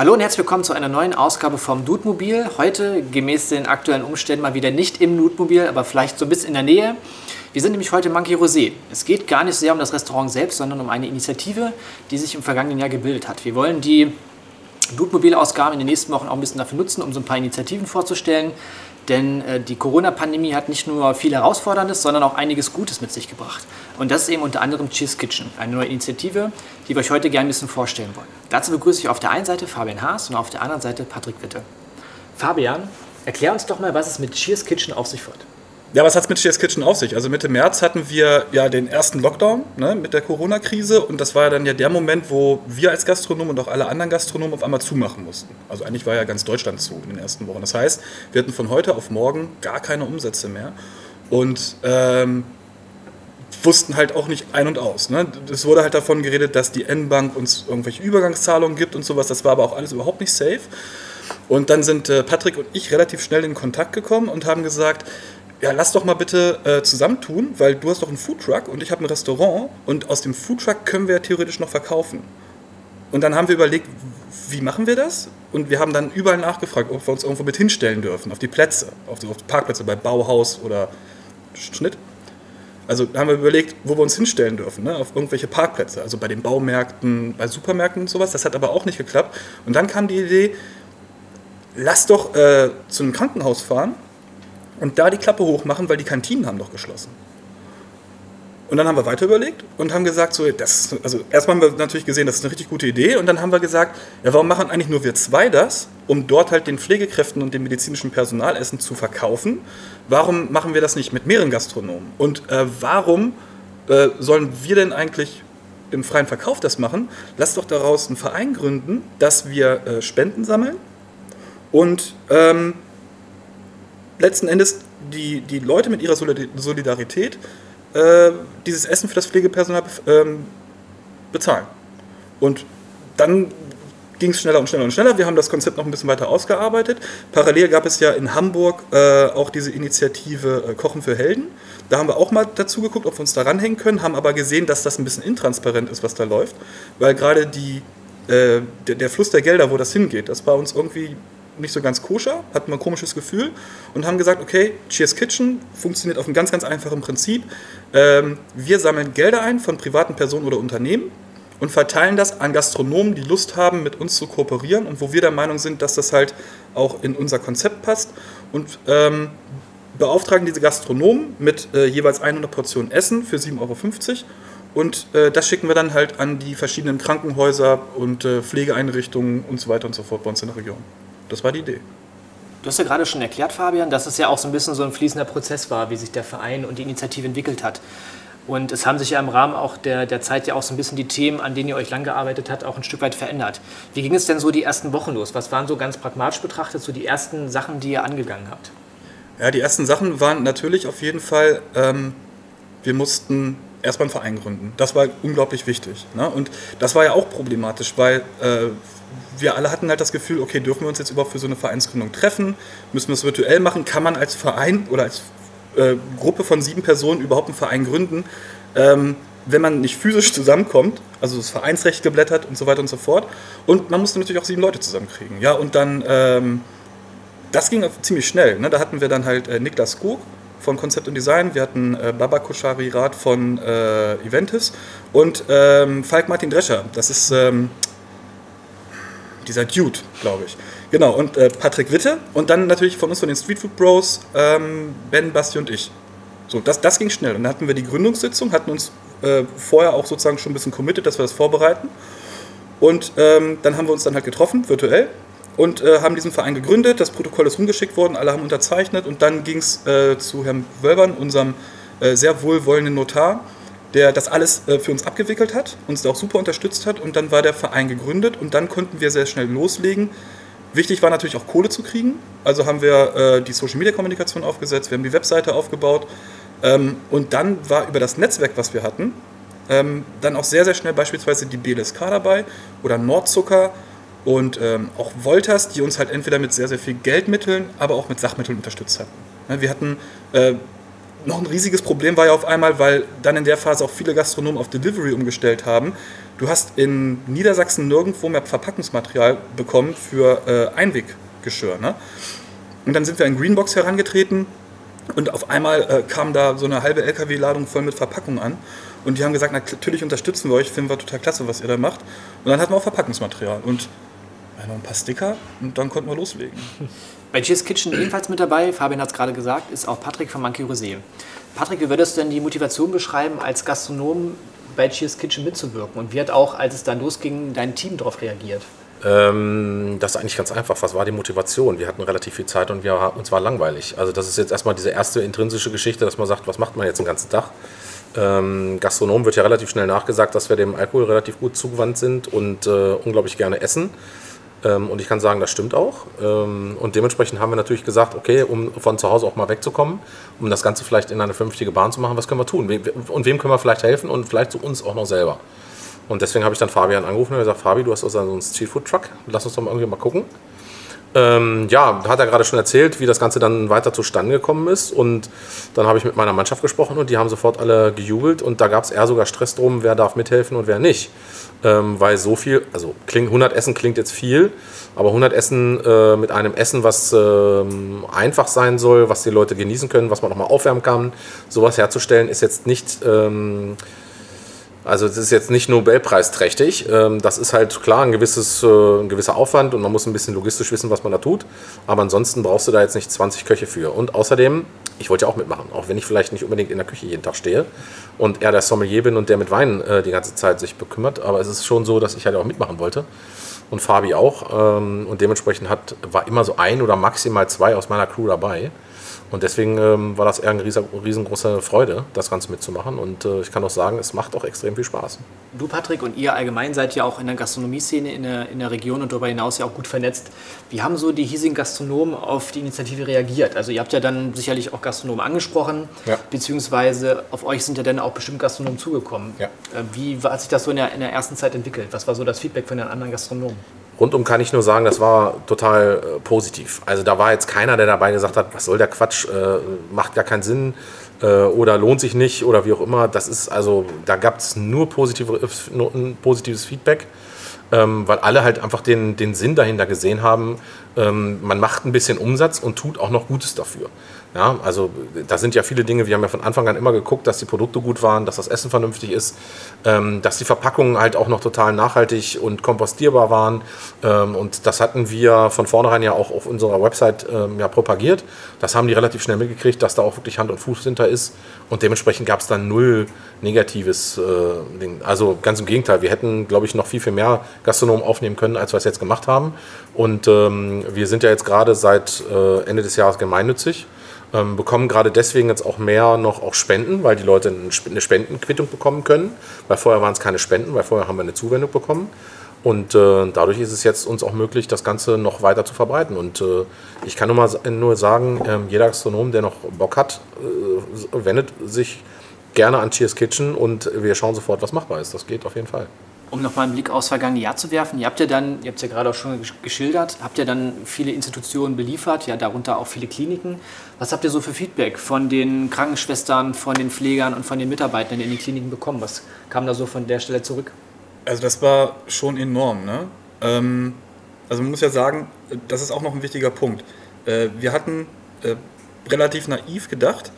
Hallo und herzlich willkommen zu einer neuen Ausgabe vom Dudmobil. Heute gemäß den aktuellen Umständen mal wieder nicht im Dudmobil, aber vielleicht so ein bisschen in der Nähe. Wir sind nämlich heute im Monkey Rosé. Es geht gar nicht sehr um das Restaurant selbst, sondern um eine Initiative, die sich im vergangenen Jahr gebildet hat. Wir wollen die Blutmobilausgaben in den nächsten Wochen auch ein bisschen dafür nutzen, um so ein paar Initiativen vorzustellen. Denn äh, die Corona-Pandemie hat nicht nur viel Herausforderndes, sondern auch einiges Gutes mit sich gebracht. Und das ist eben unter anderem Cheese Kitchen, eine neue Initiative, die wir euch heute gerne ein bisschen vorstellen wollen. Dazu begrüße ich auf der einen Seite Fabian Haas und auf der anderen Seite Patrick Witte. Fabian, erklär uns doch mal, was es mit Cheers Kitchen auf sich wird. Ja, was hat es mit Cheers Kitchen auf sich? Also Mitte März hatten wir ja den ersten Lockdown ne, mit der Corona-Krise und das war dann ja der Moment, wo wir als Gastronomen und auch alle anderen Gastronomen auf einmal zumachen mussten. Also eigentlich war ja ganz Deutschland zu in den ersten Wochen. Das heißt, wir hatten von heute auf morgen gar keine Umsätze mehr und ähm, wussten halt auch nicht ein und aus. Ne? Es wurde halt davon geredet, dass die N-Bank uns irgendwelche Übergangszahlungen gibt und sowas. Das war aber auch alles überhaupt nicht safe. Und dann sind äh, Patrick und ich relativ schnell in Kontakt gekommen und haben gesagt, ja, lass doch mal bitte äh, zusammentun, weil du hast doch einen Foodtruck und ich habe ein Restaurant und aus dem Foodtruck können wir ja theoretisch noch verkaufen. Und dann haben wir überlegt, wie machen wir das? Und wir haben dann überall nachgefragt, ob wir uns irgendwo mit hinstellen dürfen, auf die Plätze, auf die, auf die Parkplätze bei Bauhaus oder Schnitt. Also haben wir überlegt, wo wir uns hinstellen dürfen, ne? auf irgendwelche Parkplätze, also bei den Baumärkten, bei Supermärkten und sowas. Das hat aber auch nicht geklappt. Und dann kam die Idee, lass doch äh, zu einem Krankenhaus fahren und da die Klappe hochmachen, weil die Kantinen haben doch geschlossen. Und dann haben wir weiter überlegt und haben gesagt, so, das, also erstmal haben wir natürlich gesehen, das ist eine richtig gute Idee. Und dann haben wir gesagt, ja, warum machen eigentlich nur wir zwei das, um dort halt den Pflegekräften und dem medizinischen Personal Essen zu verkaufen? Warum machen wir das nicht mit mehreren Gastronomen? Und äh, warum äh, sollen wir denn eigentlich im freien Verkauf das machen? Lass doch daraus einen Verein gründen, dass wir äh, Spenden sammeln und ähm, letzten Endes die, die Leute mit ihrer Solidarität äh, dieses Essen für das Pflegepersonal ähm, bezahlen. Und dann ging es schneller und schneller und schneller. Wir haben das Konzept noch ein bisschen weiter ausgearbeitet. Parallel gab es ja in Hamburg äh, auch diese Initiative äh, Kochen für Helden. Da haben wir auch mal dazu geguckt, ob wir uns da ranhängen können, haben aber gesehen, dass das ein bisschen intransparent ist, was da läuft, weil gerade äh, der, der Fluss der Gelder, wo das hingeht, das war uns irgendwie nicht so ganz koscher, hatten wir ein komisches Gefühl und haben gesagt, okay, Cheers Kitchen funktioniert auf einem ganz, ganz einfachen Prinzip. Ähm, wir sammeln Gelder ein von privaten Personen oder Unternehmen und verteilen das an Gastronomen, die Lust haben, mit uns zu kooperieren und wo wir der Meinung sind, dass das halt auch in unser Konzept passt und ähm, beauftragen diese Gastronomen mit äh, jeweils 100 Portionen Essen für 7,50 Euro und äh, das schicken wir dann halt an die verschiedenen Krankenhäuser und äh, Pflegeeinrichtungen und so weiter und so fort bei uns in der Region. Das war die Idee. Du hast ja gerade schon erklärt, Fabian, dass es ja auch so ein bisschen so ein fließender Prozess war, wie sich der Verein und die Initiative entwickelt hat. Und es haben sich ja im Rahmen auch der, der Zeit ja auch so ein bisschen die Themen, an denen ihr euch lang gearbeitet habt, auch ein Stück weit verändert. Wie ging es denn so die ersten Wochen los? Was waren so ganz pragmatisch betrachtet so die ersten Sachen, die ihr angegangen habt? Ja, die ersten Sachen waren natürlich auf jeden Fall, ähm, wir mussten erstmal einen Verein gründen. Das war unglaublich wichtig. Ne? Und das war ja auch problematisch, weil äh, wir alle hatten halt das Gefühl, okay, dürfen wir uns jetzt überhaupt für so eine Vereinsgründung treffen? Müssen wir es virtuell machen? Kann man als Verein oder als äh, Gruppe von sieben Personen überhaupt einen Verein gründen, ähm, wenn man nicht physisch zusammenkommt, also das Vereinsrecht geblättert und so weiter und so fort. Und man musste natürlich auch sieben Leute zusammenkriegen. Ja, und dann, ähm, das ging ziemlich schnell. Ne? Da hatten wir dann halt äh, Niklas Gog von Konzept und Design, wir hatten äh, Baba Koshari Rath von äh, Eventis und ähm, Falk Martin Drescher. Das ist ähm, dieser Dude, glaube ich. Genau, und äh, Patrick Witte und dann natürlich von uns, von den Streetfood Bros, ähm, Ben, Basti und ich. So, das, das ging schnell. Und dann hatten wir die Gründungssitzung, hatten uns äh, vorher auch sozusagen schon ein bisschen committed, dass wir das vorbereiten. Und ähm, dann haben wir uns dann halt getroffen, virtuell, und äh, haben diesen Verein gegründet. Das Protokoll ist rumgeschickt worden, alle haben unterzeichnet. Und dann ging es äh, zu Herrn Wölbern, unserem äh, sehr wohlwollenden Notar der das alles äh, für uns abgewickelt hat, uns da auch super unterstützt hat. Und dann war der Verein gegründet. Und dann konnten wir sehr schnell loslegen. Wichtig war natürlich auch Kohle zu kriegen, also haben wir äh, die Social Media Kommunikation aufgesetzt, wir haben die Webseite aufgebaut. Ähm, und dann war über das Netzwerk, was wir hatten, ähm, dann auch sehr, sehr schnell beispielsweise die BLSK dabei oder Nordzucker und ähm, auch Wolters, die uns halt entweder mit sehr, sehr viel Geldmitteln, aber auch mit Sachmitteln unterstützt hatten. Wir hatten äh, noch ein riesiges Problem war ja auf einmal, weil dann in der Phase auch viele Gastronomen auf Delivery umgestellt haben. Du hast in Niedersachsen nirgendwo mehr Verpackungsmaterial bekommen für äh, Einweggeschirr. Ne? Und dann sind wir an Greenbox herangetreten und auf einmal äh, kam da so eine halbe LKW-Ladung voll mit Verpackungen an. Und die haben gesagt, natürlich unterstützen wir euch, finden wir total klasse, was ihr da macht. Und dann hatten wir auch Verpackungsmaterial und noch ein paar Sticker und dann konnten wir loslegen. Bei Cheers Kitchen ebenfalls mit dabei, Fabian hat es gerade gesagt, ist auch Patrick von Monkey Rosé. Patrick, wie würdest du denn die Motivation beschreiben, als Gastronom bei Cheers Kitchen mitzuwirken? Und wie hat auch, als es dann losging, dein Team darauf reagiert? Ähm, das ist eigentlich ganz einfach. Was war die Motivation? Wir hatten relativ viel Zeit und wir, uns war langweilig. Also das ist jetzt erstmal diese erste intrinsische Geschichte, dass man sagt, was macht man jetzt den ganzen Tag? Ähm, Gastronomen wird ja relativ schnell nachgesagt, dass wir dem Alkohol relativ gut zugewandt sind und äh, unglaublich gerne essen. Ähm, und ich kann sagen, das stimmt auch. Ähm, und dementsprechend haben wir natürlich gesagt, okay, um von zu Hause auch mal wegzukommen, um das Ganze vielleicht in eine vernünftige Bahn zu machen, was können wir tun? Und wem können wir vielleicht helfen und vielleicht zu uns auch noch selber. Und deswegen habe ich dann Fabian angerufen und gesagt, Fabi, du hast also einen Streetfood-Truck, lass uns doch mal irgendwie mal gucken. Ähm, ja, hat er gerade schon erzählt, wie das Ganze dann weiter zustande gekommen ist. Und dann habe ich mit meiner Mannschaft gesprochen und die haben sofort alle gejubelt. Und da gab es eher sogar Stress drum, wer darf mithelfen und wer nicht. Ähm, weil so viel, also 100 Essen klingt jetzt viel, aber 100 Essen äh, mit einem Essen, was ähm, einfach sein soll, was die Leute genießen können, was man nochmal aufwärmen kann, sowas herzustellen, ist jetzt nicht ähm, also das ist jetzt nicht Nobelpreisträchtig. Ähm, das ist halt klar ein, gewisses, äh, ein gewisser Aufwand und man muss ein bisschen logistisch wissen, was man da tut. Aber ansonsten brauchst du da jetzt nicht 20 Köche für. Und außerdem, ich wollte ja auch mitmachen, auch wenn ich vielleicht nicht unbedingt in der Küche jeden Tag stehe und eher der Sommelier bin und der mit Wein äh, die ganze Zeit sich bekümmert. Aber es ist schon so, dass ich halt auch mitmachen wollte. Und Fabi auch. Ähm, und dementsprechend hat, war immer so ein oder maximal zwei aus meiner Crew dabei. Und deswegen ähm, war das eher eine riesengroße Freude, das Ganze mitzumachen. Und äh, ich kann auch sagen, es macht auch extrem viel Spaß. Du, Patrick, und ihr allgemein seid ja auch in der Gastronomie-Szene in der, in der Region und darüber hinaus ja auch gut vernetzt. Wie haben so die hiesigen Gastronomen auf die Initiative reagiert? Also ihr habt ja dann sicherlich auch Gastronomen angesprochen, ja. beziehungsweise auf euch sind ja dann auch bestimmt Gastronomen zugekommen. Ja. Äh, wie hat sich das so in der, in der ersten Zeit entwickelt? Was war so das Feedback von den anderen Gastronomen? Rundum kann ich nur sagen, das war total äh, positiv. Also da war jetzt keiner, der dabei gesagt hat, was soll der Quatsch, äh, macht gar keinen Sinn äh, oder lohnt sich nicht oder wie auch immer. Das ist also, da gab es nur positive, nur ein positives Feedback, ähm, weil alle halt einfach den, den Sinn dahinter gesehen haben. Ähm, man macht ein bisschen Umsatz und tut auch noch Gutes dafür. Ja, also da sind ja viele Dinge, wir haben ja von Anfang an immer geguckt, dass die Produkte gut waren, dass das Essen vernünftig ist, ähm, dass die Verpackungen halt auch noch total nachhaltig und kompostierbar waren. Ähm, und das hatten wir von vornherein ja auch auf unserer Website ähm, ja propagiert. Das haben die relativ schnell mitgekriegt, dass da auch wirklich Hand und Fuß hinter ist. Und dementsprechend gab es dann null negatives äh, Ding. Also ganz im Gegenteil, wir hätten, glaube ich, noch viel, viel mehr Gastronomen aufnehmen können, als wir es jetzt gemacht haben. Und ähm, wir sind ja jetzt gerade seit äh, Ende des Jahres gemeinnützig. Ähm, bekommen gerade deswegen jetzt auch mehr noch auch Spenden, weil die Leute eine Spendenquittung bekommen können. Weil vorher waren es keine Spenden, weil vorher haben wir eine Zuwendung bekommen. Und äh, dadurch ist es jetzt uns auch möglich, das Ganze noch weiter zu verbreiten. Und äh, ich kann nur mal nur sagen, äh, jeder Gastronom, der noch Bock hat, äh, wendet sich gerne an Cheers Kitchen und wir schauen sofort, was machbar ist. Das geht auf jeden Fall um nochmal einen Blick aufs vergangene Jahr zu werfen, ihr habt ja dann, ihr habt es ja gerade auch schon geschildert, habt ihr dann viele Institutionen beliefert, ja darunter auch viele Kliniken. Was habt ihr so für Feedback von den Krankenschwestern, von den Pflegern und von den Mitarbeitern in den Kliniken bekommen? Was kam da so von der Stelle zurück? Also das war schon enorm. Ne? Ähm, also man muss ja sagen, das ist auch noch ein wichtiger Punkt. Äh, wir hatten äh, relativ naiv gedacht,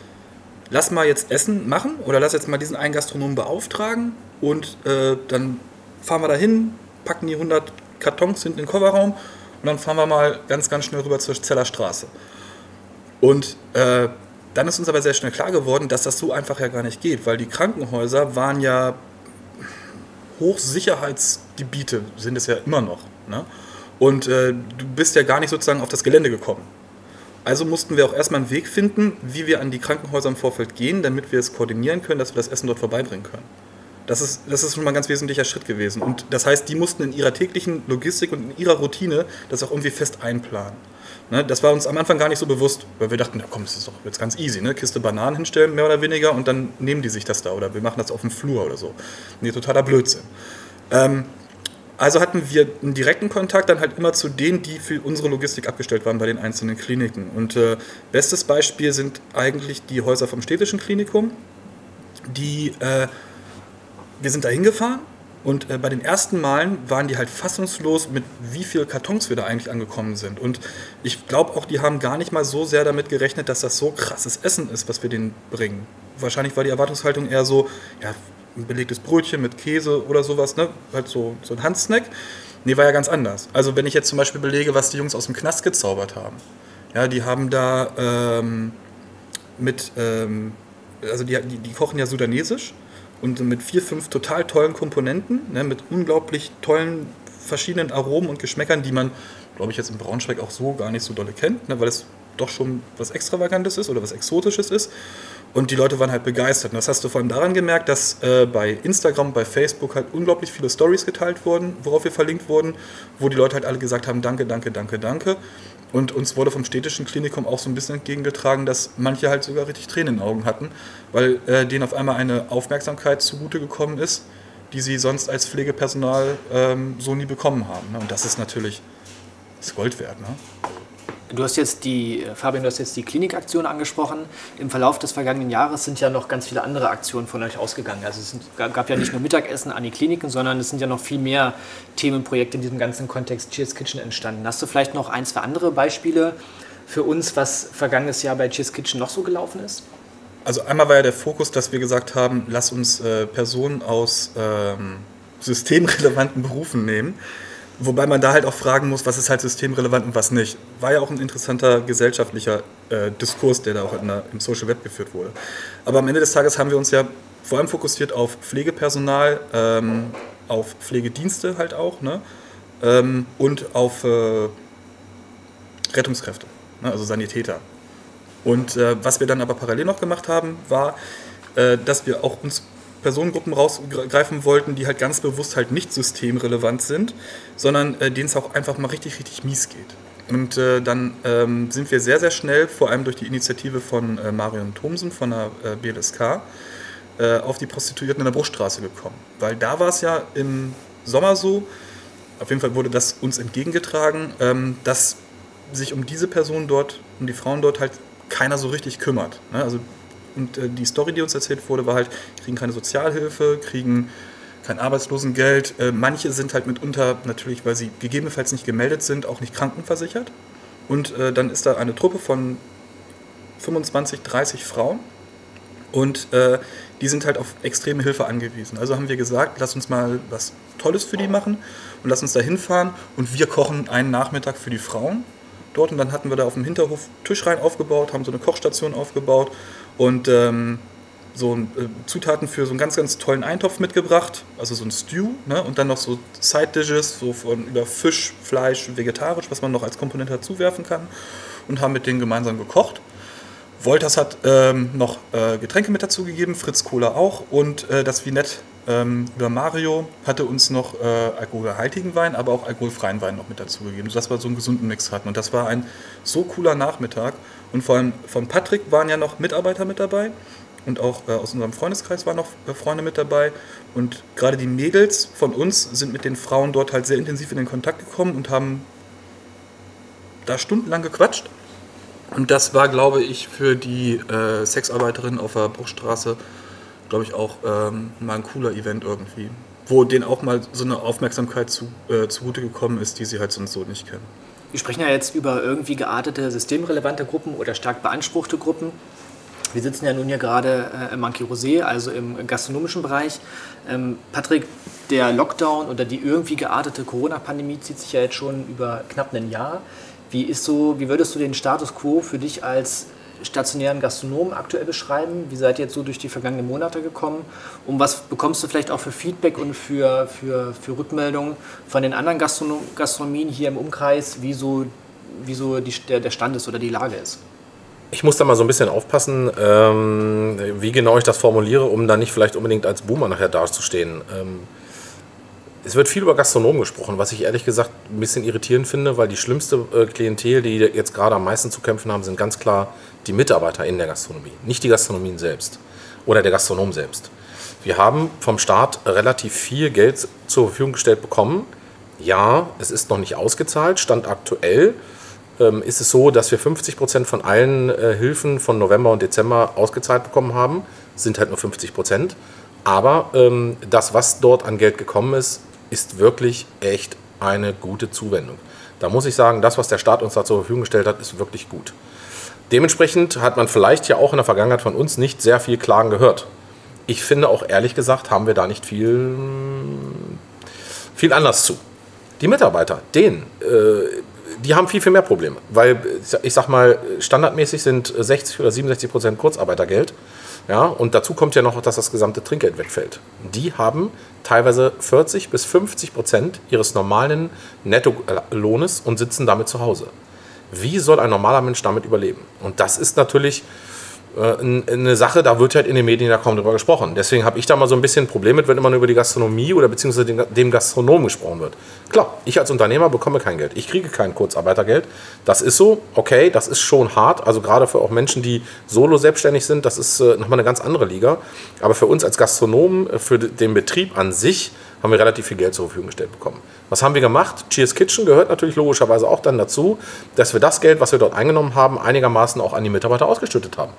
lass mal jetzt Essen machen oder lass jetzt mal diesen einen Gastronomen beauftragen und äh, dann fahren wir dahin, packen die 100 Kartons hinten in den Kofferraum und dann fahren wir mal ganz, ganz schnell rüber zur Zeller Straße. Und äh, dann ist uns aber sehr schnell klar geworden, dass das so einfach ja gar nicht geht, weil die Krankenhäuser waren ja Hochsicherheitsgebiete, sind es ja immer noch. Ne? Und äh, du bist ja gar nicht sozusagen auf das Gelände gekommen. Also mussten wir auch erstmal einen Weg finden, wie wir an die Krankenhäuser im Vorfeld gehen, damit wir es koordinieren können, dass wir das Essen dort vorbeibringen können. Das ist, das ist schon mal ein ganz wesentlicher Schritt gewesen. Und das heißt, die mussten in ihrer täglichen Logistik und in ihrer Routine das auch irgendwie fest einplanen. Ne, das war uns am Anfang gar nicht so bewusst, weil wir dachten, na komm, das ist doch jetzt ganz easy, ne? Kiste Bananen hinstellen, mehr oder weniger, und dann nehmen die sich das da oder wir machen das auf dem Flur oder so. Nee, totaler Blödsinn. Ähm, Also hatten wir einen direkten Kontakt dann halt immer zu denen, die für unsere Logistik abgestellt waren bei den einzelnen Kliniken. Und äh, bestes Beispiel sind eigentlich die Häuser vom städtischen Klinikum. Die, äh, wir sind da hingefahren und äh, bei den ersten Malen waren die halt fassungslos, mit wie viel Kartons wir da eigentlich angekommen sind. Und ich glaube auch, die haben gar nicht mal so sehr damit gerechnet, dass das so krasses Essen ist, was wir denen bringen. Wahrscheinlich war die Erwartungshaltung eher so, ja, ein belegtes Brötchen mit Käse oder sowas, ne? Halt so, so ein Handsnack. Nee, war ja ganz anders. Also wenn ich jetzt zum Beispiel belege, was die Jungs aus dem Knast gezaubert haben. Ja, die haben da ähm, mit, ähm, also die, die, die kochen ja sudanesisch und mit vier, fünf total tollen Komponenten, ne, mit unglaublich tollen verschiedenen Aromen und Geschmäckern, die man, glaube ich, jetzt in Braunschweig auch so gar nicht so dolle kennt, ne, weil es doch schon was Extravagantes ist oder was Exotisches ist. Und die Leute waren halt begeistert. Und das hast du vor allem daran gemerkt, dass äh, bei Instagram, bei Facebook halt unglaublich viele Stories geteilt wurden, worauf wir verlinkt wurden, wo die Leute halt alle gesagt haben, danke, danke, danke, danke. Und uns wurde vom städtischen Klinikum auch so ein bisschen entgegengetragen, dass manche halt sogar richtig Tränen in den Augen hatten, weil äh, denen auf einmal eine Aufmerksamkeit zugute gekommen ist, die sie sonst als Pflegepersonal ähm, so nie bekommen haben. Ne? Und das ist natürlich das Gold wert. Ne? Du hast jetzt die, Fabian, du hast jetzt die Klinikaktion angesprochen. Im Verlauf des vergangenen Jahres sind ja noch ganz viele andere Aktionen von euch ausgegangen. Also es gab ja nicht nur Mittagessen an die Kliniken, sondern es sind ja noch viel mehr Themenprojekte in diesem ganzen Kontext Cheers Kitchen entstanden. Hast du vielleicht noch ein, zwei andere Beispiele für uns, was vergangenes Jahr bei Cheers Kitchen noch so gelaufen ist? Also einmal war ja der Fokus, dass wir gesagt haben, lass uns äh, Personen aus ähm, systemrelevanten Berufen nehmen Wobei man da halt auch fragen muss, was ist halt systemrelevant und was nicht. War ja auch ein interessanter gesellschaftlicher äh, Diskurs, der da auch der, im Social Web geführt wurde. Aber am Ende des Tages haben wir uns ja vor allem fokussiert auf Pflegepersonal, ähm, auf Pflegedienste halt auch ne? Ähm, und auf äh, Rettungskräfte, ne? also Sanitäter. Und äh, was wir dann aber parallel noch gemacht haben, war, äh, dass wir auch uns Personengruppen rausgreifen wollten, die halt ganz bewusst halt nicht systemrelevant sind, sondern äh, denen es auch einfach mal richtig, richtig mies geht. Und äh, dann ähm, sind wir sehr, sehr schnell, vor allem durch die Initiative von äh, Marion Thomsen von der äh, BLSK, äh, auf die Prostituierten in der Bruchstraße gekommen. Weil da war es ja im Sommer so, auf jeden Fall wurde das uns entgegengetragen, ähm, dass sich um diese Personen dort, um die Frauen dort halt keiner so richtig kümmert. Ne? Also und äh, die Story, die uns erzählt wurde, war halt, kriegen keine Sozialhilfe, kriegen kein Arbeitslosengeld. Äh, manche sind halt mitunter natürlich, weil sie gegebenenfalls nicht gemeldet sind, auch nicht krankenversichert. Und äh, dann ist da eine Truppe von 25, 30 Frauen und äh, die sind halt auf extreme Hilfe angewiesen. Also haben wir gesagt, lass uns mal was Tolles für die machen und lass uns da hinfahren und wir kochen einen Nachmittag für die Frauen dort und dann hatten wir da auf dem Hinterhof Tischreihen aufgebaut, haben so eine Kochstation aufgebaut und ähm, so äh, Zutaten für so einen ganz, ganz tollen Eintopf mitgebracht, also so ein Stew, ne? und dann noch so Side Dishes, so von über Fisch, Fleisch, vegetarisch, was man noch als Komponente dazu werfen kann, und haben mit denen gemeinsam gekocht. Wolters hat ähm, noch äh, Getränke mit dazu gegeben, Fritz Cola auch und äh, das Vinett ähm, über Mario hatte uns noch äh, alkoholhaltigen Wein, aber auch alkoholfreien Wein noch mit dazu gegeben, sodass wir so einen gesunden Mix hatten. Und das war ein so cooler Nachmittag. Und vor allem von Patrick waren ja noch Mitarbeiter mit dabei und auch äh, aus unserem Freundeskreis waren noch äh, Freunde mit dabei. Und gerade die Mädels von uns sind mit den Frauen dort halt sehr intensiv in den Kontakt gekommen und haben da stundenlang gequatscht. Und das war, glaube ich, für die äh, Sexarbeiterin auf der Bruchstraße, glaube ich, auch ähm, mal ein cooler Event irgendwie. Wo denen auch mal so eine Aufmerksamkeit zu, äh, zugute gekommen ist, die sie halt sonst so nicht kennen. Wir sprechen ja jetzt über irgendwie geartete, systemrelevante Gruppen oder stark beanspruchte Gruppen. Wir sitzen ja nun hier gerade äh, im Monkey Rosé, also im gastronomischen Bereich. Ähm, Patrick, der Lockdown oder die irgendwie geartete Corona-Pandemie zieht sich ja jetzt schon über knapp ein Jahr. Wie, ist so, wie würdest du den Status quo für dich als stationären Gastronomen aktuell beschreiben? Wie seid ihr jetzt so durch die vergangenen Monate gekommen? Und was bekommst du vielleicht auch für Feedback und für, für, für Rückmeldungen von den anderen Gastronom Gastronomien hier im Umkreis, wie so, wie so die, der, der Stand ist oder die Lage ist? Ich muss da mal so ein bisschen aufpassen, ähm, wie genau ich das formuliere, um da nicht vielleicht unbedingt als Boomer nachher dazustehen. Ähm, es wird viel über Gastronomen gesprochen, was ich ehrlich gesagt ein bisschen irritierend finde, weil die schlimmste äh, Klientel, die jetzt gerade am meisten zu kämpfen haben, sind ganz klar die Mitarbeiter in der Gastronomie, nicht die Gastronomien selbst oder der Gastronom selbst. Wir haben vom Staat relativ viel Geld zur Verfügung gestellt bekommen, Ja, es ist noch nicht ausgezahlt. Stand aktuell ähm, ist es so, dass wir 50 Prozent von allen äh, Hilfen von November und Dezember ausgezahlt bekommen haben. Sind halt nur 50 Prozent. Aber ähm, das, was dort an Geld gekommen ist, ist wirklich echt eine gute Zuwendung. Da muss ich sagen, das, was der Staat uns da zur Verfügung gestellt hat, ist wirklich gut. Dementsprechend hat man vielleicht ja auch in der Vergangenheit von uns nicht sehr viel Klagen gehört. Ich finde auch ehrlich gesagt, haben wir da nicht viel, viel Anlass zu. Die Mitarbeiter, denen, äh, die haben viel, viel mehr Probleme. Weil, ich sag mal, standardmäßig sind 60 oder 67 Prozent Kurzarbeitergeld. Ja, und dazu kommt ja noch, dass das gesamte Trinkgeld wegfällt. Die haben teilweise 40 bis 50 Prozent ihres normalen Nettolohnes und sitzen damit zu Hause. Wie soll ein normaler Mensch damit überleben? Und das ist natürlich äh, eine Sache, da wird halt in den Medien ja kaum drüber gesprochen. Deswegen habe ich da mal so ein bisschen ein Problem mit, wenn immer nur über die Gastronomie oder beziehungsweise dem Gastronomen gesprochen wird. Klar, ich als Unternehmer bekomme kein Geld. Ich kriege kein Kurzarbeitergeld. Das ist so, okay, das ist schon hart. Also gerade für auch Menschen, die solo selbstständig sind, das ist äh, nochmal eine ganz andere Liga. Aber für uns als Gastronomen, äh, für den Betrieb an sich, haben wir relativ viel Geld zur Verfügung gestellt bekommen. Was haben wir gemacht? Cheers Kitchen gehört natürlich logischerweise auch dann dazu, dass wir das Geld, was wir dort eingenommen haben, einigermaßen auch an die Mitarbeiter ausgeschüttet haben.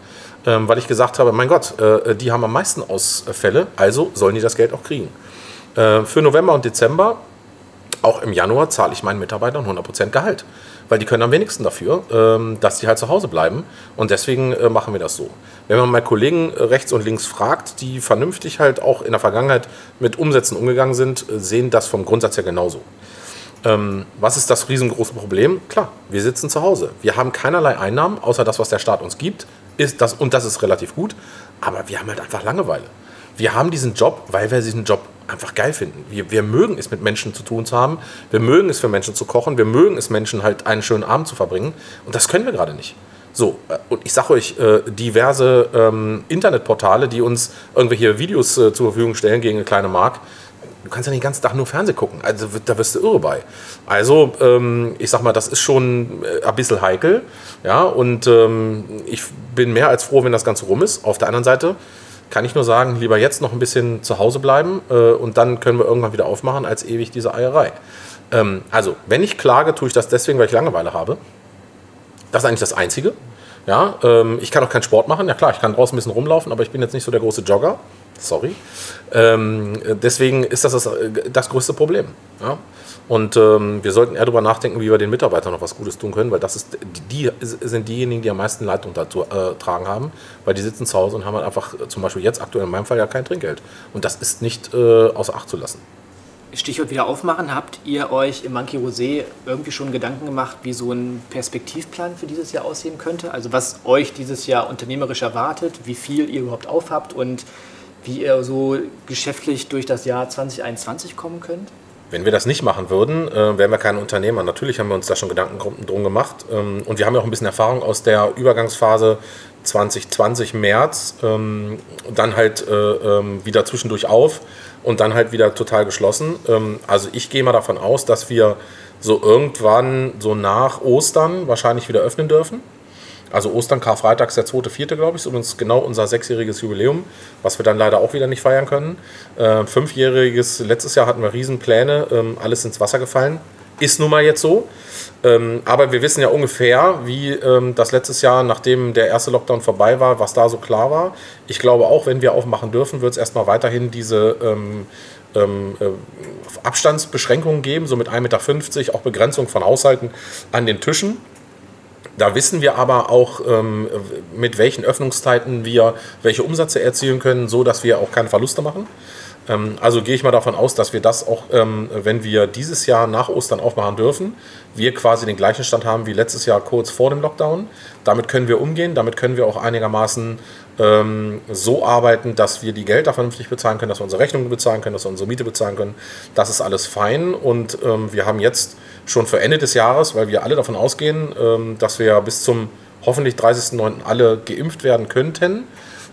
Ähm, weil ich gesagt habe, mein Gott, äh, die haben am meisten Ausfälle, also sollen die das Geld auch kriegen. Äh, für November und Dezember, auch im Januar, zahle ich meinen Mitarbeitern 100% Gehalt weil die können am wenigsten dafür, ähm, dass die halt zu Hause bleiben. Und deswegen äh, machen wir das so. Wenn man mal Kollegen äh, rechts und links fragt, die vernünftig halt auch in der Vergangenheit mit Umsätzen umgegangen sind, äh, sehen das vom Grundsatz her genauso. Ähm, was ist das riesengroße Problem? Klar, wir sitzen zu Hause. Wir haben keinerlei Einnahmen, außer das, was der Staat uns gibt. Ist das, und das ist relativ gut. Aber wir haben halt einfach Langeweile. Wir haben diesen Job, weil wir diesen Job einfach geil finden. Wir, wir mögen es, mit Menschen zu tun zu haben. Wir mögen es, für Menschen zu kochen. Wir mögen es, Menschen halt einen schönen Abend zu verbringen. Und das können wir gerade nicht. So, äh, und ich sage euch, äh, diverse ähm, Internetportale, die uns irgendwelche Videos äh, zur Verfügung stellen gegen eine kleine Mark, du kannst ja nicht den ganzen Tag nur Fernsehen gucken. Also da wirst du irre bei. Also, ähm, ich sag mal, das ist schon äh, ein bisschen heikel. Ja, und ähm, ich bin mehr als froh, wenn das Ganze rum ist. Auf der anderen Seite, kann ich nur sagen, lieber jetzt noch ein bisschen zu Hause bleiben äh, und dann können wir irgendwann wieder aufmachen, als ewig diese Eierei. Ähm, also, wenn ich klage, tue ich das deswegen, weil ich Langeweile habe. Das ist eigentlich das Einzige. Ja, ähm, ich kann auch keinen Sport machen. Ja klar, ich kann draußen ein bisschen rumlaufen, aber ich bin jetzt nicht so der große Jogger. Sorry. Ähm, deswegen ist das das, äh, das größte Problem. Ja? Und ähm, wir sollten eher darüber nachdenken, wie wir den Mitarbeitern noch was Gutes tun können, weil das ist, die sind diejenigen, die am meisten Leid dazu äh, tragen haben, weil die sitzen zu Hause und haben halt einfach zum Beispiel jetzt aktuell in meinem Fall ja kein Trinkgeld. Und das ist nicht äh, außer Acht zu lassen. Stichwort wieder aufmachen, habt ihr euch im Monkey Rosé irgendwie schon Gedanken gemacht, wie so ein Perspektivplan für dieses Jahr aussehen könnte? Also was euch dieses Jahr unternehmerisch erwartet, wie viel ihr überhaupt aufhabt und wie ihr so geschäftlich durch das Jahr 2021 kommen könnt? Wenn wir das nicht machen würden, äh, wären wir keine Unternehmer. Natürlich haben wir uns da schon Gedanken drum gemacht. Ähm, und wir haben ja auch ein bisschen Erfahrung aus der Übergangsphase 2020 März, ähm, dann halt äh, ähm, wieder zwischendurch auf und dann halt wieder total geschlossen. Ähm, also ich gehe mal davon aus, dass wir so irgendwann so nach Ostern wahrscheinlich wieder öffnen dürfen. Also Ostern, Karfreitag ist der 2.4., glaube ich, ist übrigens genau unser sechsjähriges Jubiläum, was wir dann leider auch wieder nicht feiern können. Äh, fünfjähriges, letztes Jahr hatten wir Riesenpläne, ähm, alles ins Wasser gefallen. Ist nun mal jetzt so. Ähm, aber wir wissen ja ungefähr, wie ähm, das letztes Jahr, nachdem der erste Lockdown vorbei war, was da so klar war. Ich glaube auch, wenn wir aufmachen dürfen, wird es erstmal weiterhin diese ähm, ähm, äh, Abstandsbeschränkungen geben, so mit 1,50 Meter, auch Begrenzung von Haushalten an den Tischen. Da wissen wir aber auch, ähm, mit welchen Öffnungszeiten wir welche Umsätze erzielen können, so dass wir auch keine Verluste machen. Ähm, also gehe ich mal davon aus, dass wir das auch, ähm, wenn wir dieses Jahr nach Ostern aufmachen dürfen, wir quasi den gleichen Stand haben wie letztes Jahr kurz vor dem Lockdown. Damit können wir umgehen, damit können wir auch einigermaßen ähm, so arbeiten, dass wir die Gelder vernünftig bezahlen können, dass wir unsere Rechnungen bezahlen können, dass wir unsere Miete bezahlen können. Das ist alles fein und ähm, wir haben jetzt schon für Ende des Jahres, weil wir alle davon ausgehen, ähm, dass wir bis zum hoffentlich 30.09. alle geimpft werden könnten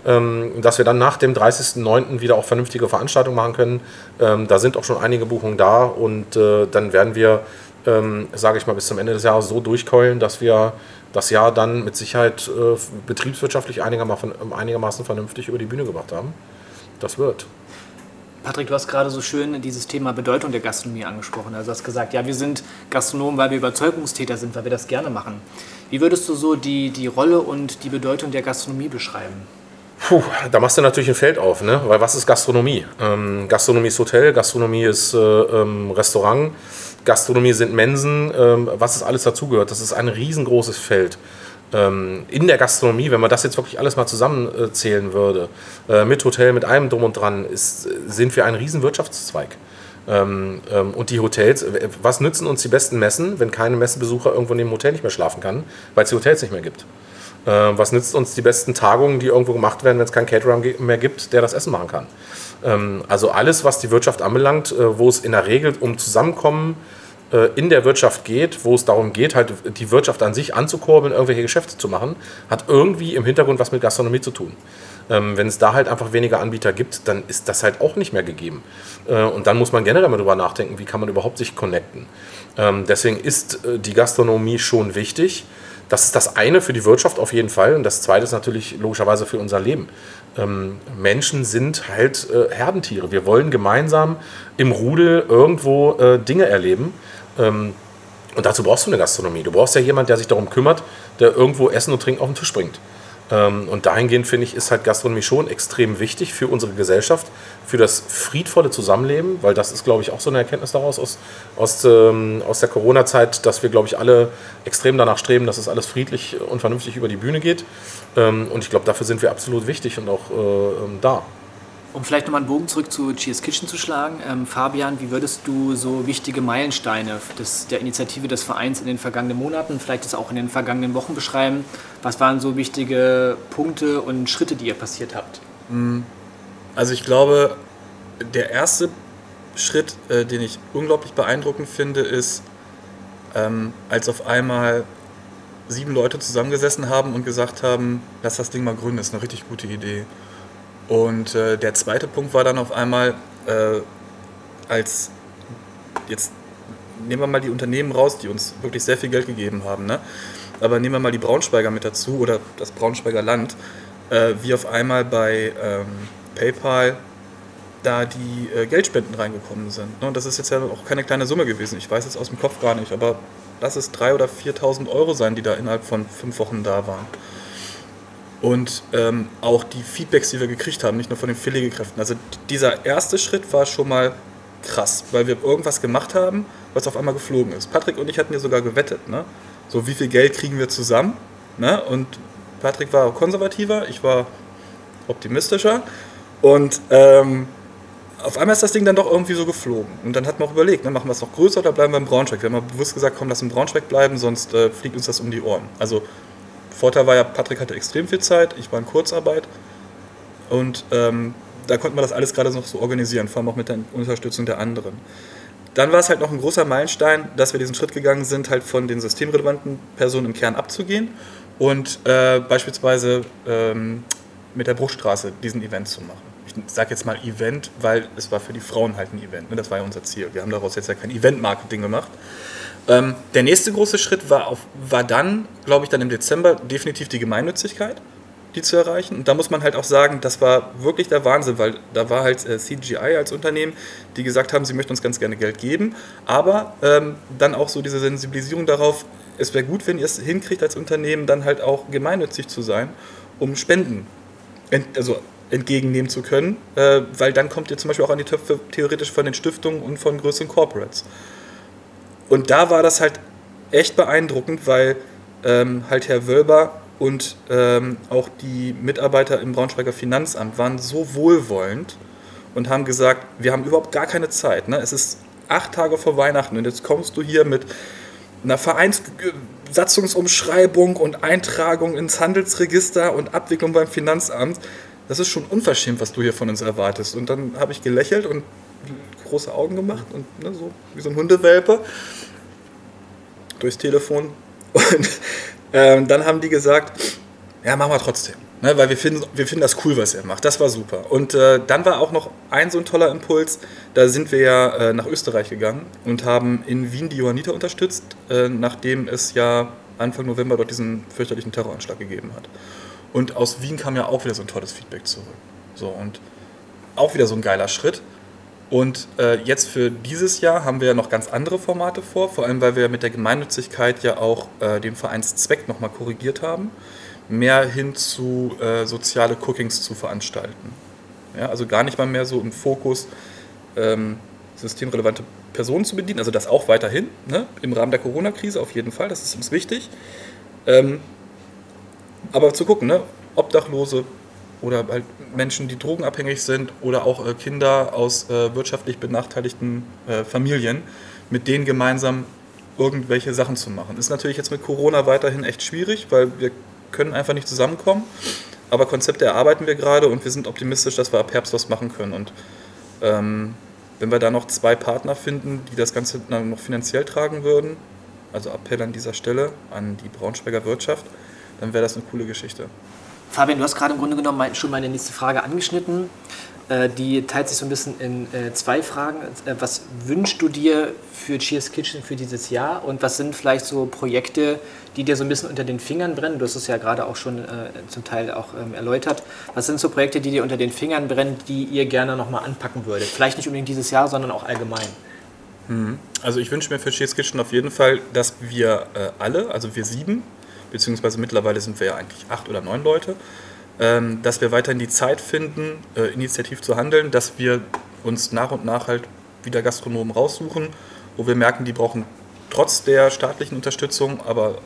ähm, dass wir dann nach dem 30.09. wieder auch vernünftige Veranstaltungen machen können. Ähm, da sind auch schon einige Buchungen da und äh, dann werden wir, ähm, sage ich mal, bis zum Ende des Jahres so durchkeulen, dass wir das Jahr dann mit Sicherheit äh, betriebswirtschaftlich einigermaßen, einigermaßen vernünftig über die Bühne gebracht haben. Das wird. Patrick, du hast gerade so schön dieses Thema Bedeutung der Gastronomie angesprochen. Also du hast gesagt, ja, wir sind Gastronomen, weil wir Überzeugungstäter sind, weil wir das gerne machen. Wie würdest du so die, die Rolle und die Bedeutung der Gastronomie beschreiben? Puh, da machst du natürlich ein Feld auf, ne? weil was ist Gastronomie? Ähm, Gastronomie ist Hotel, Gastronomie ist äh, ähm, Restaurant, Gastronomie sind Mensen, ähm, was es alles dazugehört. Das ist ein riesengroßes Feld. Ähm, in der Gastronomie, wenn man das jetzt wirklich alles mal zusammenzählen würde, äh, mit Hotel, mit allem drum und dran, ist, sind wir ein riesen Wirtschaftszweig. Ähm, ähm, und die Hotels, was nützen uns die besten Messen, wenn kein Messebesucher irgendwo in dem Hotel nicht mehr schlafen kann, weil es die Hotels nicht mehr gibt? Äh, was nützt uns die besten Tagungen, die irgendwo gemacht werden, wenn es keinen Caterer mehr gibt, der das Essen machen kann? Ähm, also alles, was die Wirtschaft anbelangt, äh, wo es in der Regel um Zusammenkommen äh, in der Wirtschaft geht, wo es darum geht, halt die Wirtschaft an sich anzukurbeln, irgendwelche Geschäfte zu machen, hat irgendwie im Hintergrund was mit Gastronomie zu tun. Ähm, wenn es da halt einfach weniger Anbieter gibt, dann ist das halt auch nicht mehr gegeben. Äh, und dann muss man generell mal drüber nachdenken, wie kann man überhaupt sich connecten. Ähm, deswegen ist äh, die Gastronomie schon wichtig. Das ist das eine für die Wirtschaft auf jeden Fall. Und das zweite ist natürlich logischerweise für unser Leben. Ähm, Menschen sind halt äh, Herdentiere. Wir wollen gemeinsam im Rudel irgendwo äh, Dinge erleben. Ähm, und dazu brauchst du eine Gastronomie. Du brauchst ja jemanden, der sich darum kümmert, der irgendwo Essen und Trinken auf den Tisch bringt. Ähm, und dahingehend finde ich, ist halt Gastronomie schon extrem wichtig für unsere Gesellschaft, für das friedvolle Zusammenleben, weil das ist, glaube ich, auch so eine Erkenntnis daraus aus, aus, ähm, aus der Corona-Zeit, dass wir, glaube ich, alle extrem danach streben, dass es alles friedlich und vernünftig über die Bühne geht. Ähm, und ich glaube, dafür sind wir absolut wichtig und auch äh, da. Um vielleicht nochmal einen Bogen zurück zu Cheers Kitchen zu schlagen, ähm, Fabian, wie würdest du so wichtige Meilensteine des, der Initiative des Vereins in den vergangenen Monaten, vielleicht das auch in den vergangenen Wochen beschreiben? Was waren so wichtige Punkte und Schritte, die ihr passiert habt? Mm, also ich glaube, der erste Schritt, äh, den ich unglaublich beeindruckend finde, ist, ähm, als auf einmal sieben Leute zusammengesessen haben und gesagt haben, lass das Ding mal gründen, ist eine richtig gute Idee. Und äh, der zweite Punkt war dann auf einmal, äh, als jetzt nehmen wir mal die Unternehmen raus, die uns wirklich sehr viel Geld gegeben haben, ne? aber nehmen wir mal die Braunschweiger mit dazu oder das Braunschweiger Land, äh, wie auf einmal bei ähm, PayPal da die äh, Geldspenden reingekommen sind. Ne? Und das ist jetzt ja auch keine kleine Summe gewesen. Ich weiß jetzt aus dem Kopf gar nicht, aber lass es 3.000 oder 4.000 Euro sein, die da innerhalb von fünf Wochen da waren. Und ähm, auch die Feedbacks, die wir gekriegt haben, nicht nur von den Pflegekräften. Also dieser erste Schritt war schon mal krass, weil wir irgendwas gemacht haben, was auf einmal geflogen ist. Patrick und ich hatten ja sogar gewettet, ne? So wie viel Geld kriegen wir zusammen, ne? Und Patrick war konservativer, ich war optimistischer und ähm, auf einmal ist das Ding dann doch irgendwie so geflogen. Und dann hat man auch überlegt, ne, machen wir es noch größer oder bleiben wir im Braunschweig? Wir haben mal bewusst gesagt, komm, lass im Braunschweig bleiben, sonst äh, fliegt uns das um die Ohren. Also Vorteil war ja, Patrick hatte extrem viel Zeit, ich war in Kurzarbeit und ähm, da konnte man das alles gerade noch so organisieren, vor allem auch mit der Unterstützung der anderen. Dann war es halt noch ein großer Meilenstein, dass wir diesen Schritt gegangen sind, halt von den systemrelevanten Personen im Kern abzugehen und äh, beispielsweise ähm, mit der Bruchstraße diesen Event zu machen. Ich sage jetzt mal Event, weil es war für die Frauen halt ein Event. Ne? Das war ja unser Ziel. Wir haben daraus jetzt ja kein Event-Marketing gemacht. Ähm, der nächste große Schritt war, auf, war dann, glaube ich, dann im Dezember definitiv die Gemeinnützigkeit, die zu erreichen. Und da muss man halt auch sagen, das war wirklich der Wahnsinn, weil da war halt äh, CGI als Unternehmen, die gesagt haben, sie möchten uns ganz gerne Geld geben, aber ähm, dann auch so diese Sensibilisierung darauf, es wäre gut, wenn ihr es hinkriegt als Unternehmen, dann halt auch gemeinnützig zu sein, um Spenden ent also entgegennehmen zu können, äh, weil dann kommt ihr zum Beispiel auch an die Töpfe theoretisch von den Stiftungen und von größeren Corporates. Und da war das halt echt beeindruckend, weil ähm, halt Herr Wölber und ähm, auch die Mitarbeiter im Braunschweiger Finanzamt waren so wohlwollend und haben gesagt, wir haben überhaupt gar keine Zeit. Ne? Es ist acht Tage vor Weihnachten und jetzt kommst du hier mit einer Vereinssatzungsumschreibung und Eintragung ins Handelsregister und Abwicklung beim Finanzamt. Das ist schon unverschämt, was du hier von uns erwartest. Und dann habe ich gelächelt und große Augen gemacht und ne, so wie so ein Hundewelpe durchs Telefon. Und ähm, dann haben die gesagt, ja, machen wir trotzdem. Ne, weil wir finden, wir finden das cool, was er macht. Das war super. Und äh, dann war auch noch ein so ein toller Impuls. Da sind wir ja äh, nach Österreich gegangen und haben in Wien die Johanniter unterstützt, äh, nachdem es ja Anfang November dort diesen fürchterlichen Terroranschlag gegeben hat. Und aus Wien kam ja auch wieder so ein tolles Feedback zurück. So, und auch wieder so ein geiler Schritt. Und äh, jetzt für dieses Jahr haben wir ja noch ganz andere Formate vor, vor allem weil wir mit der Gemeinnützigkeit ja auch äh, den Vereinszweck nochmal korrigiert haben, mehr hin zu äh, soziale Cookings zu veranstalten. Ja, also gar nicht mal mehr so im Fokus ähm, systemrelevante Personen zu bedienen, also das auch weiterhin, ne, im Rahmen der Corona-Krise auf jeden Fall, das ist uns wichtig. Ähm, aber zu gucken, ne, Obdachlose, oder halt Menschen, die drogenabhängig sind oder auch äh, Kinder aus äh, wirtschaftlich benachteiligten äh, Familien, mit denen gemeinsam irgendwelche Sachen zu machen. Ist natürlich jetzt mit Corona weiterhin echt schwierig, weil wir können einfach nicht zusammenkommen. Aber Konzepte erarbeiten wir gerade und wir sind optimistisch, dass wir ab Herbst was machen können. Und ähm, wenn wir da noch zwei Partner finden, die das Ganze noch finanziell tragen würden, also Appell an dieser Stelle an die Braunschweiger Wirtschaft, dann wäre das eine coole Geschichte. Fabian, du hast gerade im Grunde genommen schon meine nächste Frage angeschnitten. Äh, die teilt sich so ein bisschen in äh, zwei Fragen. Äh, was wünschst du dir für Cheers Kitchen für dieses Jahr und was sind vielleicht so Projekte, die dir so ein bisschen unter den Fingern brennen? Du hast es ja gerade auch schon zum Teil auch ähm, erläutert. Was sind so Projekte, die dir unter den Fingern brennen, die ihr gerne nochmal anpacken würdet? Vielleicht nicht unbedingt dieses Jahr, sondern auch allgemein. Mhm. Also ich wünsche mir für Cheers Kitchen auf jeden Fall, dass wir alle, also wir sieben, beziehungsweise mittlerweile sind wir ja eigentlich acht oder neun Leute, ähm, dass wir weiterhin die Zeit finden, äh, initiativ zu handeln, dass wir uns nach und nach halt wieder Gastronomen raussuchen, wo wir merken, die brauchen trotz der staatlichen Unterstützung aber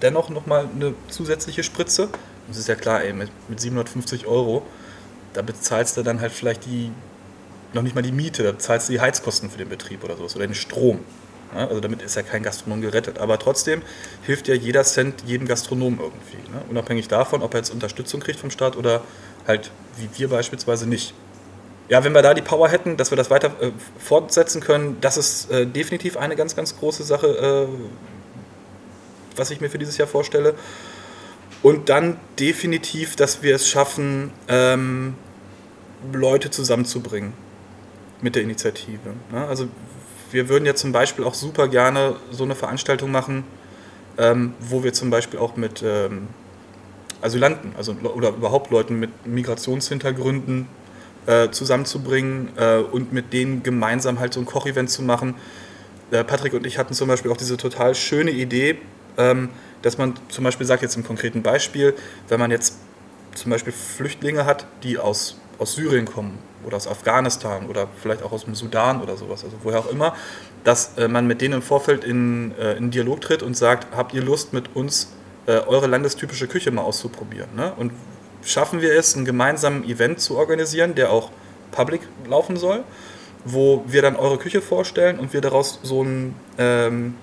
dennoch nochmal eine zusätzliche Spritze. Das ist ja klar, ey, mit, mit 750 Euro, da bezahlst du dann halt vielleicht die, noch nicht mal die Miete, da bezahlst du die Heizkosten für den Betrieb oder sowas oder den Strom. Ne? Also damit ist ja kein Gastronom gerettet. Aber trotzdem hilft ja jeder Cent jedem Gastronom irgendwie. Ne? Unabhängig davon, ob er jetzt Unterstützung kriegt vom Staat oder halt wie wir beispielsweise nicht. Ja, wenn wir da die Power hätten, dass wir das weiter äh, fortsetzen können, das ist äh, definitiv eine ganz, ganz große Sache, äh, was ich mir für dieses Jahr vorstelle. Und dann definitiv, dass wir es schaffen, ähm, Leute zusammenzubringen mit der Initiative. Ne? Also wir würden ja zum Beispiel auch super gerne so eine Veranstaltung machen, ähm, wo wir zum Beispiel auch mit ähm, Asylanten also, oder überhaupt Leuten mit Migrationshintergründen äh, zusammenzubringen äh, und mit denen gemeinsam halt so ein Kochevent zu machen. Äh, Patrick und ich hatten zum Beispiel auch diese total schöne Idee, ähm, dass man zum Beispiel sagt, jetzt im konkreten Beispiel, wenn man jetzt zum Beispiel Flüchtlinge hat, die aus, aus Syrien kommen oder aus Afghanistan oder vielleicht auch aus dem Sudan oder sowas, also woher auch immer, dass äh, man mit denen im Vorfeld in, äh, in Dialog tritt und sagt, habt ihr Lust mit uns äh, eure landestypische Küche mal auszuprobieren? Ne? Und schaffen wir es, ein gemeinsames Event zu organisieren, der auch public laufen soll, wo wir dann eure Küche vorstellen und wir daraus so ein ähm,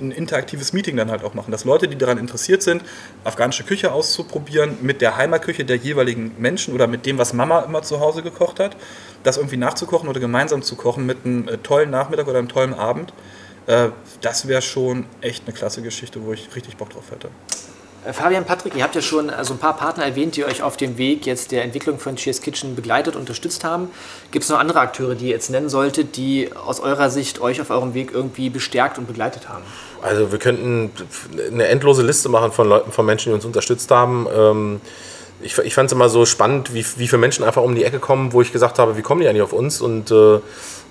ein interaktives Meeting dann halt auch machen, dass Leute, die daran interessiert sind, afghanische Küche auszuprobieren, mit der Heimatküche der jeweiligen Menschen oder mit dem, was Mama immer zu Hause gekocht hat, das irgendwie nachzukochen oder gemeinsam zu kochen mit einem äh, tollen Nachmittag oder einem tollen Abend, äh, das wäre schon echt eine klasse Geschichte, wo ich richtig Bock drauf hätte. Äh, Fabian, Patrick, ihr habt ja schon also ein paar Partner erwähnt, die euch auf dem Weg jetzt der Entwicklung von Cheers Kitchen begleitet, unterstützt haben. Gibt es noch andere Akteure, die ihr jetzt nennen solltet, die aus eurer Sicht euch auf eurem Weg irgendwie bestärkt und begleitet haben? Also wir könnten eine endlose Liste machen von Leuten, von Menschen, die uns unterstützt haben. Ähm, ich, ich fand es immer so spannend, wie, wie viele Menschen einfach um die Ecke kommen, wo ich gesagt habe, wie kommen die eigentlich auf uns? Und äh,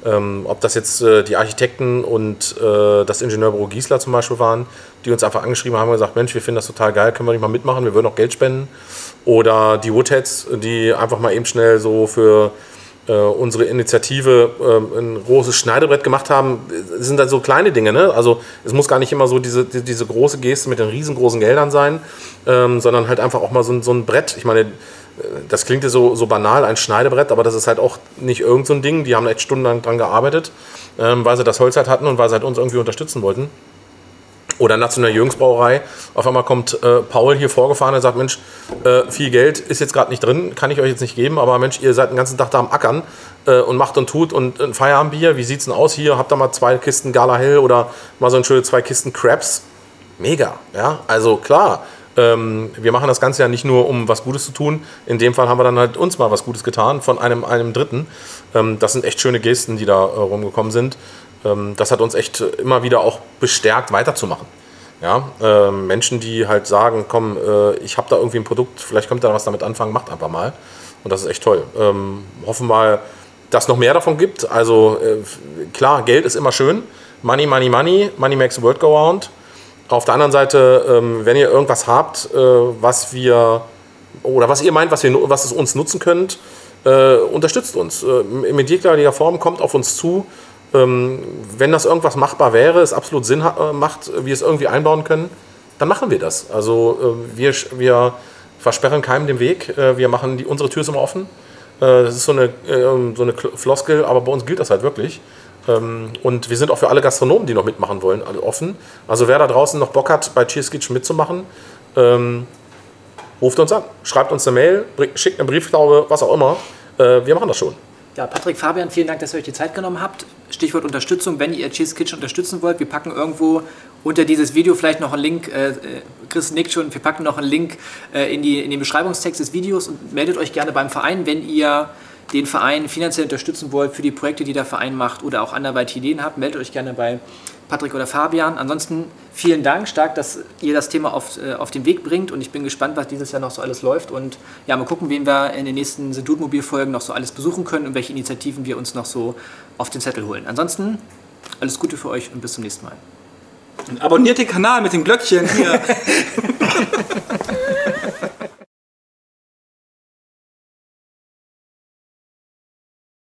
ähm, ob das jetzt äh, die Architekten und äh, das Ingenieurbüro Giesler zum Beispiel waren, die uns einfach angeschrieben haben und gesagt, Mensch, wir finden das total geil, können wir nicht mal mitmachen, wir würden auch Geld spenden. Oder die Woodheads, die einfach mal eben schnell so für unsere Initiative äh, ein großes Schneidebrett gemacht haben, sind dann so kleine Dinge. Ne? Also es muss gar nicht immer so diese, die, diese große Geste mit den riesengroßen Geldern sein, ähm, sondern halt einfach auch mal so, so ein Brett. Ich meine, das klingt ja so, so banal, ein Schneidebrett, aber das ist halt auch nicht irgend so ein Ding. Die haben echt stundenlang dran gearbeitet, ähm, weil sie das Holz halt hatten und weil sie halt uns irgendwie unterstützen wollten. Oder Nationale Jürgensbrauerei. Auf einmal kommt äh, Paul hier vorgefahren und sagt, Mensch, äh, viel Geld ist jetzt gerade nicht drin, kann ich euch jetzt nicht geben, aber Mensch, ihr seid den ganzen Tag da am Ackern äh, und macht und tut und ein Feierabendbier, wie sieht's denn aus hier? Habt ihr mal zwei Kisten Gala Hell oder mal so ein schöne zwei Kisten Crabs? Mega, ja, also klar, ähm, wir machen das Ganze ja nicht nur, um was Gutes zu tun. In dem Fall haben wir dann halt uns mal was Gutes getan von einem, einem Dritten. Ähm, das sind echt schöne Gesten, die da äh, rumgekommen sind. Ähm, das hat uns echt immer wieder auch bestärkt, weiterzumachen. Ja, äh, Menschen, die halt sagen, komm, äh, ich habe da irgendwie ein Produkt, vielleicht könnt ihr was damit anfangen, macht einfach mal. Und das ist echt toll. Ähm, hoffen mal, dass noch mehr davon gibt. Also äh, klar, Geld ist immer schön. Money, money, money. Money makes the world go round. Auf der anderen Seite, ähm, wenn ihr irgendwas habt, äh, was wir oder was ihr meint, was, wir, was es uns nutzen könnt, äh, unterstützt uns. Äh, mit jeglicher Form kommt auf uns zu. Ähm, wenn das irgendwas machbar wäre, es absolut Sinn äh, macht, wir es irgendwie einbauen können, dann machen wir das. Also äh, wir, wir versperren keinem den Weg. Äh, wir machen die, unsere Tür immer offen. Äh, das ist so eine, so eine Floskel, aber bei uns gilt das halt wirklich. Ähm, und wir sind auch für alle Gastronomen, die noch mitmachen wollen, alle offen. Also wer da draußen noch Bock hat, bei Cheers Kitchen mitzumachen, ähm, ruft uns an, schreibt uns eine Mail, schickt eine Brieftaube, was auch immer. Äh, wir machen das schon. Ja, Patrick, Fabian, vielen Dank, dass ihr euch die Zeit genommen habt. Stichwort Unterstützung, wenn ihr Cheese Kitchen unterstützen wollt, wir packen irgendwo unter dieses Video vielleicht noch einen Link, äh, äh, Chris nickt schon, wir packen noch einen Link äh, in, die, in den Beschreibungstext des Videos und meldet euch gerne beim Verein, wenn ihr den Verein finanziell unterstützen wollt für die Projekte, die der Verein macht oder auch anderweitige Ideen habt, meldet euch gerne bei Patrick oder Fabian. Ansonsten vielen Dank, stark, dass ihr das Thema auf, äh, auf den Weg bringt und ich bin gespannt, was dieses Jahr noch so alles läuft und ja, mal gucken, wen wir in den nächsten Sedut-Mobil-Folgen noch so alles besuchen können und welche Initiativen wir uns noch so auf den Zettel holen. Ansonsten alles Gute für euch und bis zum nächsten Mal. Und abonniert den Kanal mit dem Glöckchen hier.